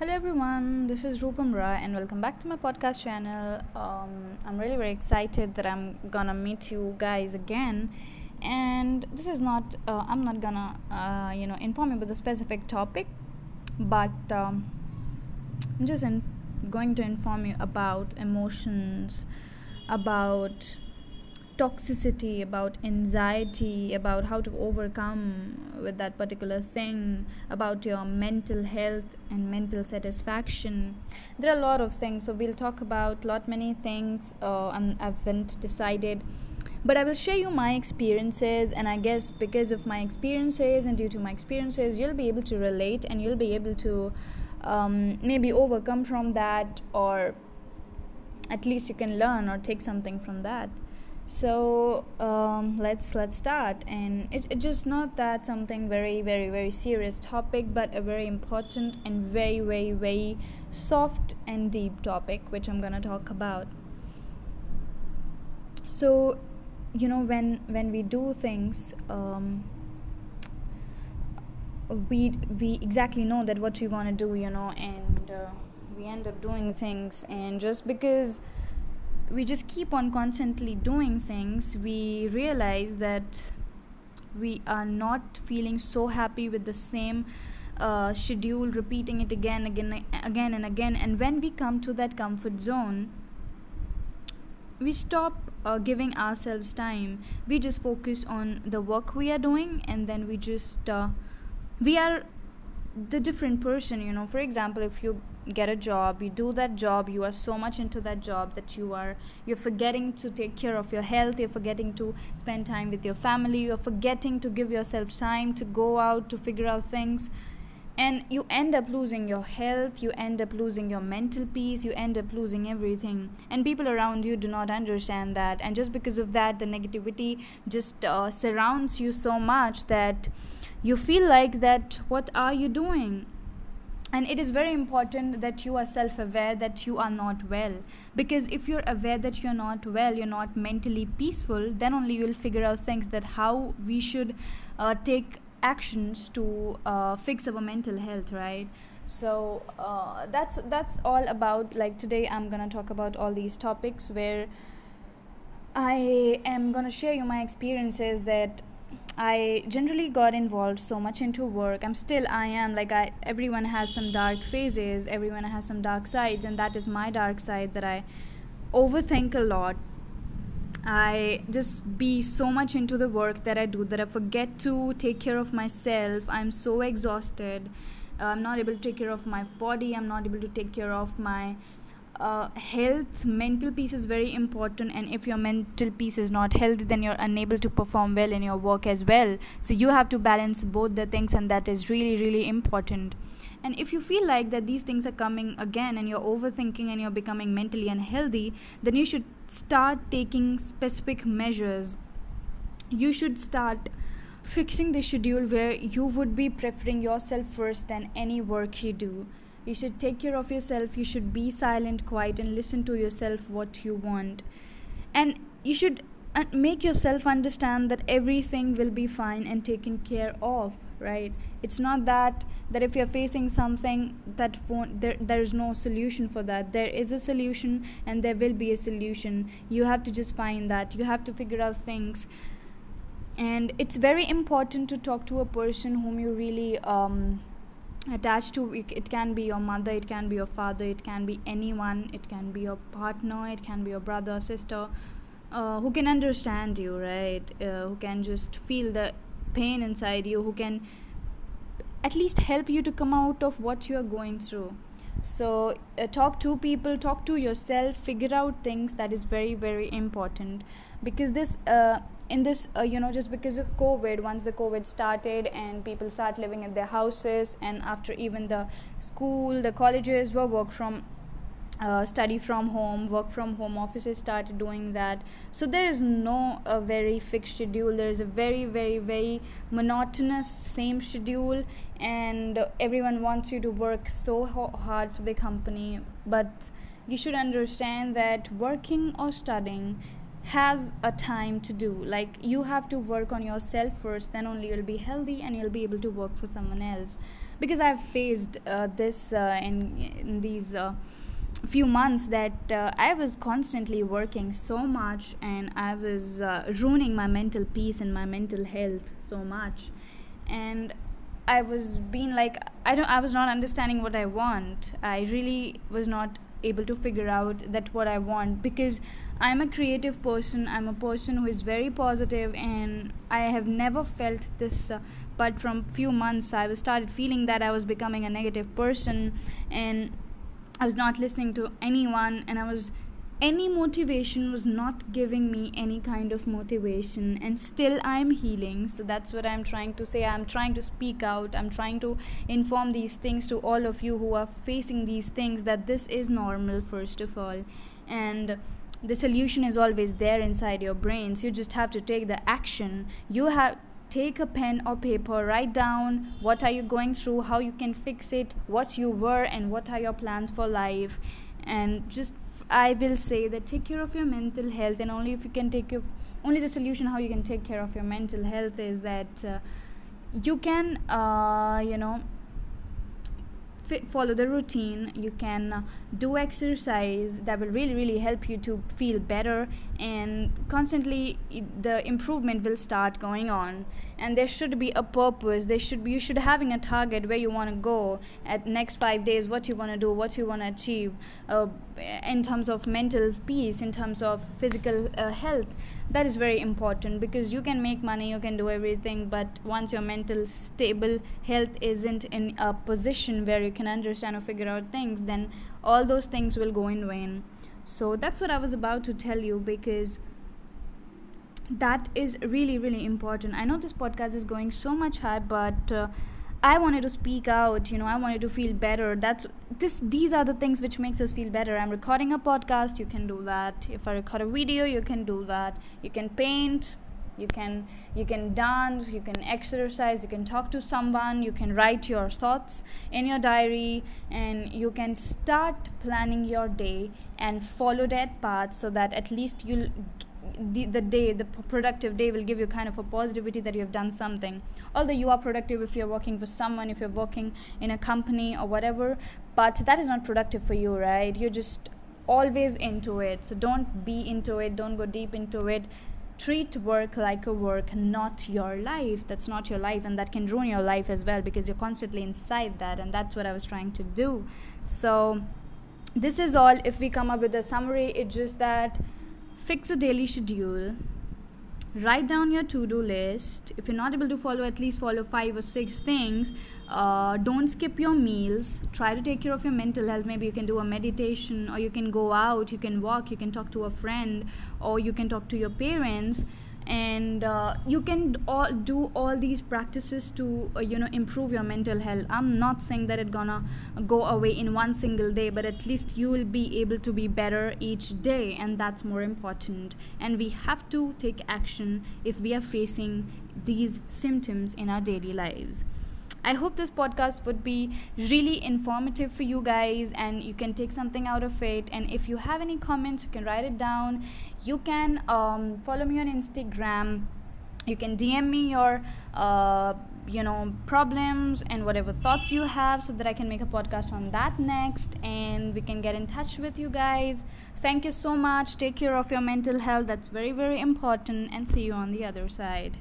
Hello everyone, this is Rupam Ra and welcome back to my podcast channel. Um, I'm really very excited that I'm gonna meet you guys again. And this is not, uh, I'm not gonna, uh, you know, inform you about the specific topic, but um, I'm just in- going to inform you about emotions, about toxicity, about anxiety, about how to overcome with that particular thing, about your mental health and mental satisfaction. There are a lot of things, so we'll talk about lot many things. Uh, I haven't decided, but I will share you my experiences, and I guess because of my experiences and due to my experiences, you'll be able to relate and you'll be able to um, maybe overcome from that or at least you can learn or take something from that so um, let's let's start. And it, it's just not that something very very very serious topic but a very important and very very very soft and deep topic which i'm gonna talk about. So you know when when we do things um, we we exactly know that what we want to do you know and uh, we end up doing things. And just because we just keep on constantly doing things, we realize that we are not feeling so happy with the same uh, schedule, repeating it again, again, again, and again. And when we come to that comfort zone, we stop uh, giving ourselves time. We just focus on the work we are doing, and then we just uh, we are the different person. You know, for example, if you get a job. You do that job you are so much into that job that you are you're forgetting to take care of your health you're forgetting to spend time with your family you're forgetting to give yourself time to go out to figure out things. And you end up losing your health you end up losing your mental peace you end up losing everything. And people around you do not understand that. And just because of that the negativity just uh, surrounds you so much that you feel like that what are you doing and it is very important that you are self aware that you are not well. Because if you're aware that you're not well you're not mentally peaceful then only you'll figure out things that how we should uh, take actions to uh, fix our mental health right? So uh, that's that's all about like today i'm gonna talk about all these topics where i am gonna share you my experiences that I generally got involved so much into work. I'm still I am like I everyone has some dark phases, everyone has some dark sides and that is my dark side that I overthink a lot. I just be so much into the work that I do that I forget to take care of myself. I'm so exhausted. Uh, I'm not able to take care of my body. I'm not able to take care of my uh, health mental peace is very important and if your mental peace is not healthy then you're unable to perform well in your work as well. So you have to balance both the things and that is really really important. And if you feel like that these things are coming again and you're overthinking and you're becoming mentally unhealthy then you should start taking specific measures. You should start fixing the schedule where you would be preferring yourself first than any work you do you should take care of yourself. You should be silent quiet and listen to yourself what you want. And you should uh, make yourself understand that everything will be fine and taken care of right? It's not that that if you're facing something that won't there there is no solution for that. There is a solution and there will be a solution. You have to just find that. You have to figure out things. And it's very important to talk to a person whom you really um, attached to it can be your mother it can be your father it can be anyone it can be your partner it can be your brother sister uh, who can understand you right? Uh, who can just feel the pain inside you who can at least help you to come out of what you are going through. So uh, talk to people talk to yourself figure out things that is very very important. Because this uh, in this uh, you know just because of covid once the covid started and people start living in their houses and after even the school the colleges were work from uh, study from home work from home offices started doing that. So there is no a very fixed schedule. There is a very very very monotonous same schedule and everyone wants you to work so hard for the company. But you should understand that working or studying has a time to do. Like you have to work on yourself first then only you'll be healthy and you'll be able to work for someone else. Because I've faced uh, this uh, in, in these uh, few months that uh, I was constantly working so much and I was uh, ruining my mental peace and my mental health so much. And I was being like I don't I was not understanding what I want. I really was not able to figure out that what I want because I'm a creative person I'm a person who is very positive and I have never felt this uh, but from few months I was started feeling that I was becoming a negative person and I was not listening to anyone and I was any motivation was not giving me any kind of motivation and still i'm healing. So that's what i'm trying to say. I'm trying to speak out. I'm trying to inform these things to all of you who are facing these things that this is normal first of all. And the solution is always there inside your brains you just have to take the action. You have take a pen or paper write down what are you going through how you can fix it what you were and what are your plans for life. And just i will say that take care of your mental health and only if you can take your only the solution how you can take care of your mental health is that uh, you can uh, you know follow the routine you can uh, do exercise that will really really help you to feel better and constantly the improvement will start going on. And there should be a purpose. There should be you should having a target where you want to go at next 5 days what you want to do what you want to achieve uh, in terms of mental peace in terms of physical uh, health. That is very important because you can make money you can do everything but once your mental stable health isn't in a position where you can understand or figure out things then all those things will go in vain so that's what i was about to tell you because that is really really important i know this podcast is going so much high but uh, I wanted to speak out, you know, I wanted to feel better. That's this these are the things which makes us feel better. I'm recording a podcast, you can do that. If I record a video, you can do that. You can paint, you can you can dance, you can exercise, you can talk to someone, you can write your thoughts in your diary and you can start planning your day and follow that path so that at least you'll the, the day the productive day will give you kind of a positivity that you have done something. Although you are productive if you're working for someone if you're working in a company or whatever but that is not productive for you right? You're just always into it. So don't be into it. Don't go deep into it treat work like a work not your life. That's not your life and that can ruin your life as well because you're constantly inside that and that's what i was trying to do. So this is all if we come up with a summary. It's just that fix a daily schedule write down your to-do list. If you're not able to follow at least follow five or six things. Uh, don't skip your meals. Try to take care of your mental health. Maybe you can do a meditation or you can go out you can walk you can talk to a friend or you can talk to your parents and uh, you can all do all these practices to uh, you know improve your mental health i'm not saying that it's gonna go away in one single day but at least you will be able to be better each day and that's more important and we have to take action if we are facing these symptoms in our daily lives I hope this podcast would be really informative for you guys and you can take something out of it. And if you have any comments, you can write it down. You can um, follow me on Instagram. You can DM me your, uh, you know, problems and whatever thoughts you have so that I can make a podcast on that next and we can get in touch with you guys. Thank you so much. Take care of your mental health. That's very, very important. And see you on the other side.